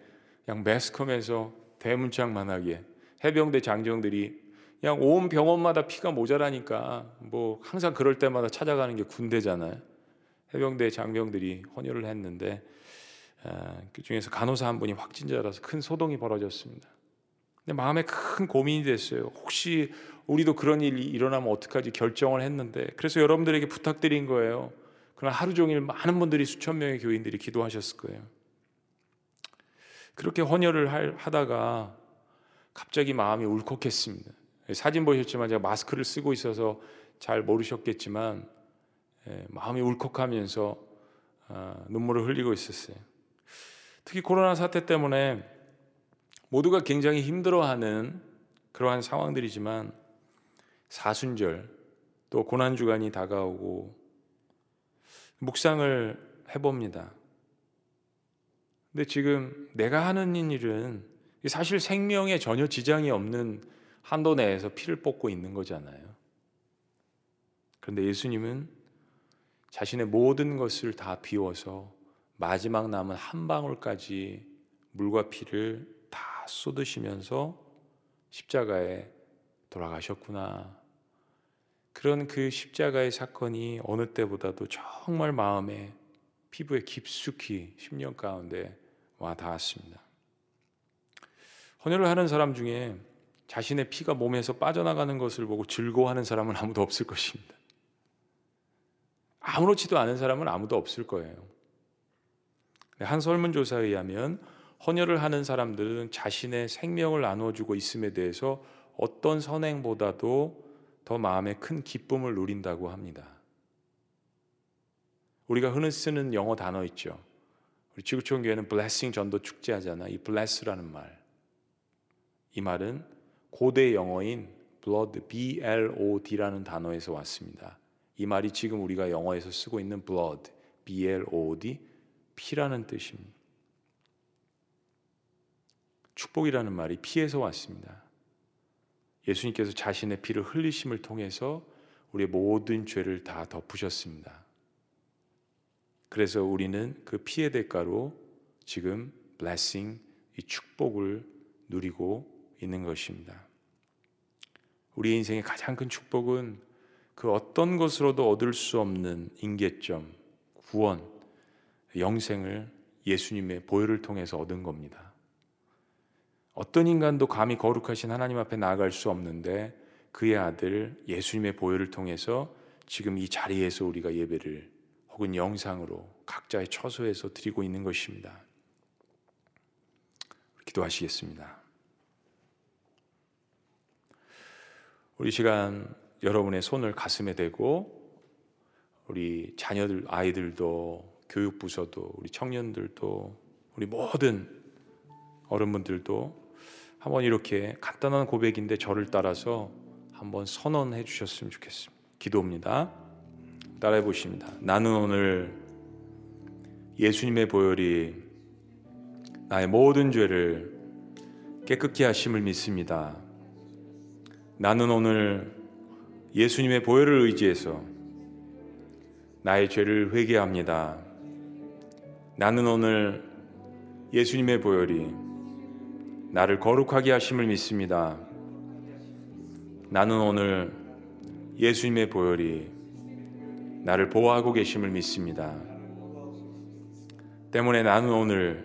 그냥 매스컴에서 대문짝만하게 해병대 장정들이 그냥 온 병원마다 피가 모자라니까 뭐 항상 그럴 때마다 찾아가는 게 군대잖아요. 해병대 장병들이 헌혈을 했는데 아, 그 중에서 간호사 한 분이 확진자라서 큰 소동이 벌어졌습니다. 근데 마음에 큰 고민이 됐어요. 혹시 우리도 그런 일이 일어나면 어떡하지 결정을 했는데 그래서 여러분들에게 부탁드린 거예요. 그러나 하루 종일 많은 분들이 수천 명의 교인들이 기도하셨을 거예요. 그렇게 헌혈을 하다가 갑자기 마음이 울컥했습니다. 사진 보셨지만 제가 마스크를 쓰고 있어서 잘 모르셨겠지만 예, 마음이 울컥하면서 아, 눈물을 흘리고 있었어요. 특히 코로나 사태 때문에 모두가 굉장히 힘들어하는 그러한 상황들이지만 사순절 또 고난 주간이 다가오고 묵상을 해봅니다. 근데 지금 내가 하는 일은 사실 생명에 전혀 지장이 없는 한도 내에서 피를 뽑고 있는 거잖아요. 그런데 예수님은 자신의 모든 것을 다 비워서 마지막 남은 한 방울까지 물과 피를 다 쏟으시면서 십자가에 돌아가셨구나. 그런 그 십자가의 사건이 어느 때보다도 정말 마음에 피부에 깊숙이 10년 가운데 와 닿았습니다. 헌혈을 하는 사람 중에 자신의 피가 몸에서 빠져나가는 것을 보고 즐거워하는 사람은 아무도 없을 것입니다. 아무렇지도 않은 사람은 아무도 없을 거예요. 한 설문조사에 의하면 헌혈을 하는 사람들은 자신의 생명을 나눠주고 있음에 대해서 어떤 선행보다도 더 마음에 큰 기쁨을 누린다고 합니다. 우리가 흔히 쓰는 영어 단어 있죠. 우리 지구촌 교회는 blessing 전도 축제 하잖아. 이 bless라는 말. 이 말은 고대 영어인 blood, B-L-O-D라는 단어에서 왔습니다. 이 말이 지금 우리가 영어에서 쓰고 있는 blood, B-L-O-D, 피라는 뜻입니다. 축복이라는 말이 피에서 왔습니다. 예수님께서 자신의 피를 흘리심을 통해서 우리의 모든 죄를 다 덮으셨습니다. 그래서 우리는 그 피의 대가로 지금 blessing, 이 축복을 누리고 있는 것입니다. 우리 인생의 가장 큰 축복은 그 어떤 것으로도 얻을 수 없는 인계점, 구원, 영생을 예수님의 보혈을 통해서 얻은 겁니다. 어떤 인간도 감히 거룩하신 하나님 앞에 나아갈 수 없는데 그의 아들 예수님의 보혈을 통해서 지금 이 자리에서 우리가 예배를 혹은 영상으로 각자의 처소에서 드리고 있는 것입니다. 기도하시겠습니다. 우리 시간 여러분의 손을 가슴에 대고 우리 자녀들 아이들도 교육부서도 우리 청년들도 우리 모든 어른분들도 한번 이렇게 간단한 고백인데 저를 따라서 한번 선언해 주셨으면 좋겠습니다. 기도입니다. 따라해 보십니다. 나는 오늘 예수님의 보혈이 나의 모든 죄를 깨끗게 하심을 믿습니다. 나는 오늘 예수님의 보혈을 의지해서 나의 죄를 회개합니다. 나는 오늘 예수님의 보혈이 나를 거룩하게 하심을 믿습니다. 나는 오늘 예수님의 보혈이 나를 보호하고 계심을 믿습니다. 때문에 나는 오늘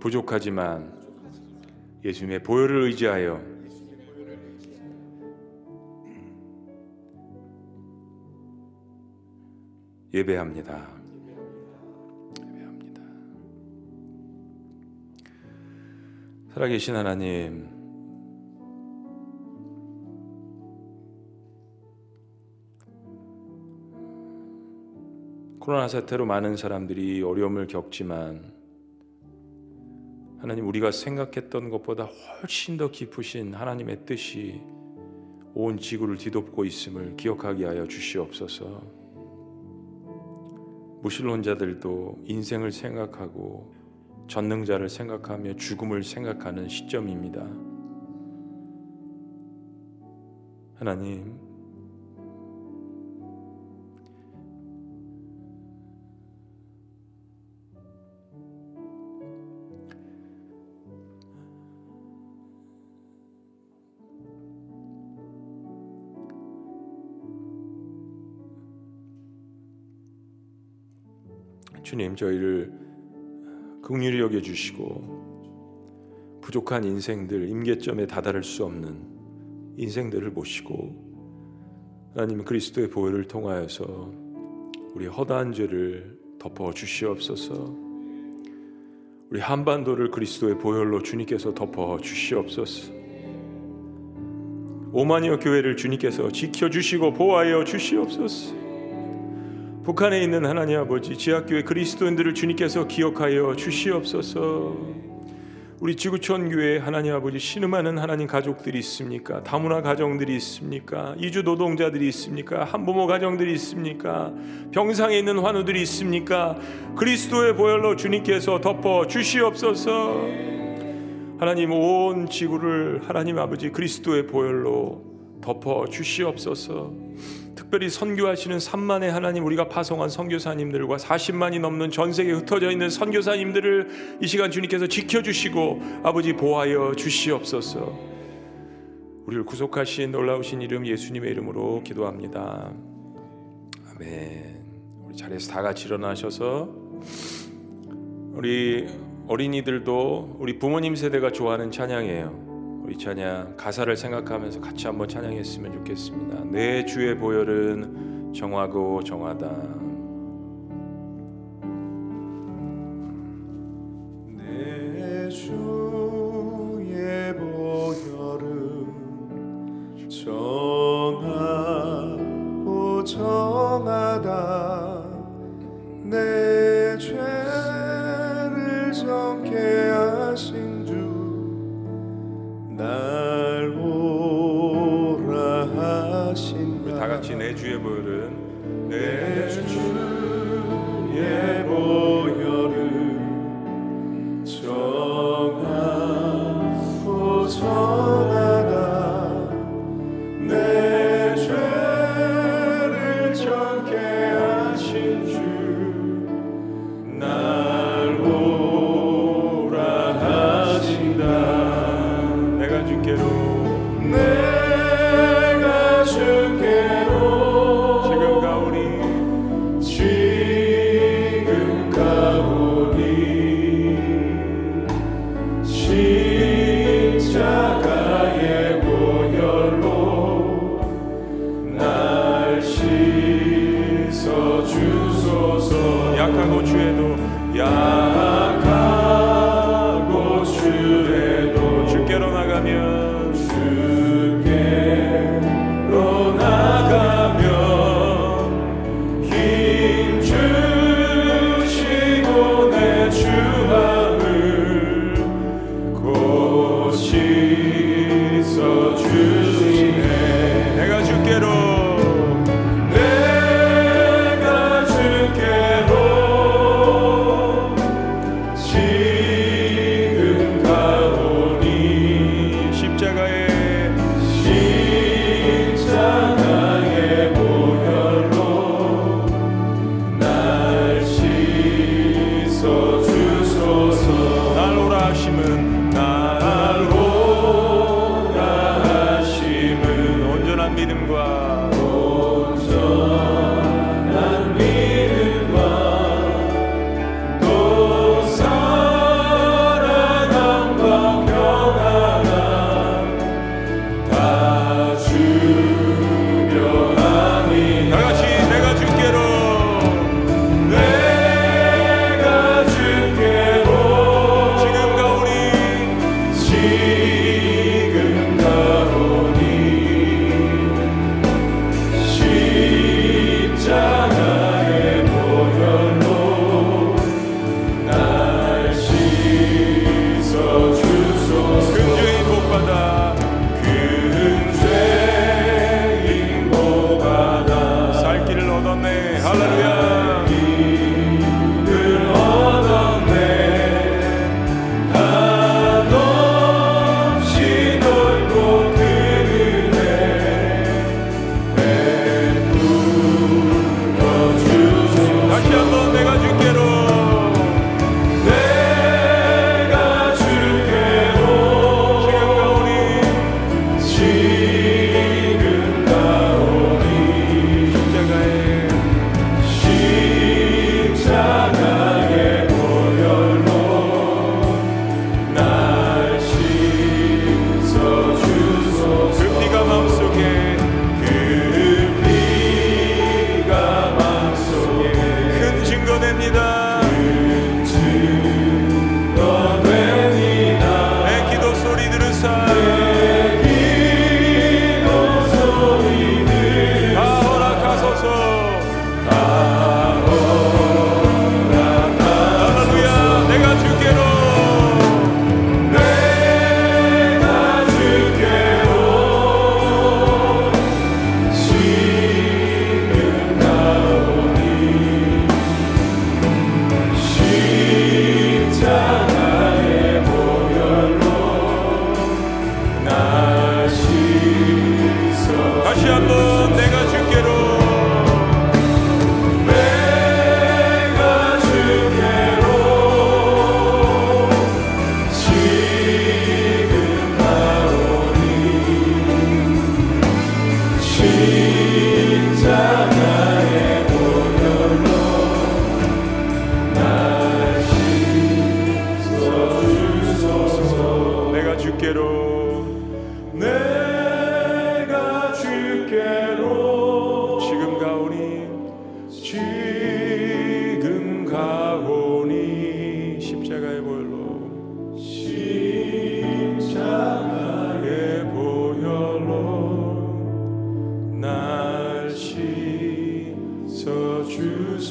부족하지만 예수님의 보혈을 의지하여 예배합니다. 예배합니다. 살아계신 하나님, 코로나 사태로 많은 사람들이 어려움을 겪지만 하나님 우리가 생각했던 것보다 훨씬 더 깊으신 하나님의 뜻이 온 지구를 뒤덮고 있음을 기억하게 하여 주시옵소서. 무신론자들도 인생을 생각하고 전능자를 생각하며 죽음을 생각하는 시점입니다. 하나님, 주님 저희를 긍휼히 여겨 주시고 부족한 인생들 임계점에 다다를 수 없는 인생들을 보시고 하나님 그리스도의 보혈을 통하여서 우리 허다한 죄를 덮어 주시옵소서. 우리 한반도를 그리스도의 보혈로 주님께서 덮어 주시옵소서. 오마니어 교회를 주님께서 지켜 주시고 보호하여 주시옵소서. 북한에 있는 하나님 아버지 지하교회 그리스도인들을 주님께서 기억하여 주시옵소서. 우리 지구촌 교회 하나님 아버지 신음하는 하나님 가족들이 있습니까? 다문화 가정들이 있습니까? 이주 노동자들이 있습니까? 한부모 가정들이 있습니까? 병상에 있는 환우들이 있습니까? 그리스도의 보혈로 주님께서 덮어 주시옵소서. 하나님 온 지구를 하나님 아버지 그리스도의 보혈로 덮어 주시옵소서. 특별히 선교하시는 3만의 하나님 우리가 파송한 선교사님들과 40만이 넘는 전 세계에 흩어져 있는 선교사님들을 이 시간 주님께서 지켜주시고 아버지 보하여 주시옵소서. 우리를 구속하신 놀라우신 이름 예수님의 이름으로 기도합니다. 아멘. 우리 자리에서 다 같이 일어나셔서 우리 어린이들도 우리 부모님 세대가 좋아하는 찬양이에요. 우리 찬양 가사를 생각하면서 같이 한번 찬양했으면 좋겠습니다. 내 주의 보혈은 정하고 정하다. 내 죄를 정케 하신 날 오라 하신다 다 같이 내 주의 보혈은 내 주의 보혈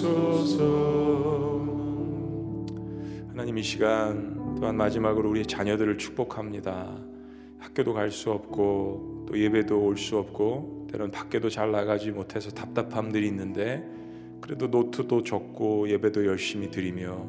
주소서 하나님 이 시간 또한 마지막으로 우리 자녀들을 축복합니다. 학교도 갈 수 없고 또 예배도 올 수 없고 때론 밖에도 잘 나가지 못해서 답답함들이 있는데 그래도 노트도 적고 예배도 열심히 드리며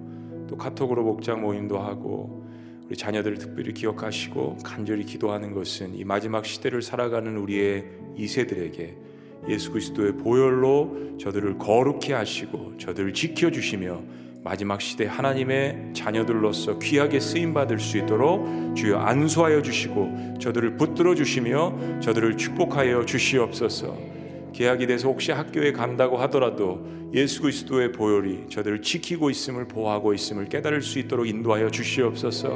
또 카톡으로 목장 모임도 하고 우리 자녀들을 특별히 기억하시고 간절히 기도하는 것은 이 마지막 시대를 살아가는 우리의 이세들에게 예수 그리스도의 보혈로 저들을 거룩히 하시고 저들을 지켜 주시며 마지막 시대 하나님의 자녀들로서 귀하게 쓰임 받을 수 있도록 주여 안수하여 주시고 저들을 붙들어 주시며 저들을 축복하여 주시옵소서. 계약이 돼서 혹시 학교에 간다고 하더라도 예수 그리스도의 보혈이 저들을 지키고 있음을 보호하고 있음을 깨달을 수 있도록 인도하여 주시옵소서.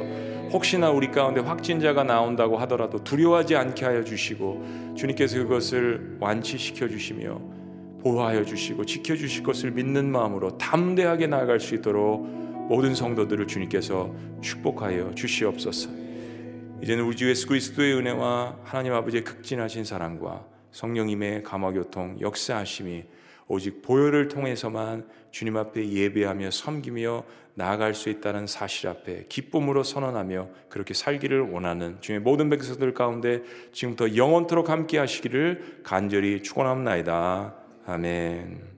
혹시나 우리 가운데 확진자가 나온다고 하더라도 두려워하지 않게 하여 주시고 주님께서 그것을 완치시켜 주시며 보호하여 주시고 지켜 주실 것을 믿는 마음으로 담대하게 나아갈 수 있도록 모든 성도들을 주님께서 축복하여 주시옵소서. 이제는 우리 주 예수 그리스도의 은혜와 하나님 아버지의 극진하신 사랑과 성령님의 감화교통 역사하심이 오직 보혈을 통해서만 주님 앞에 예배하며 섬기며 나아갈 수 있다는 사실 앞에 기쁨으로 선언하며 그렇게 살기를 원하는 주의 모든 백성들 가운데 지금부터 영원토록 함께 하시기를 간절히 축원합니다. 아멘.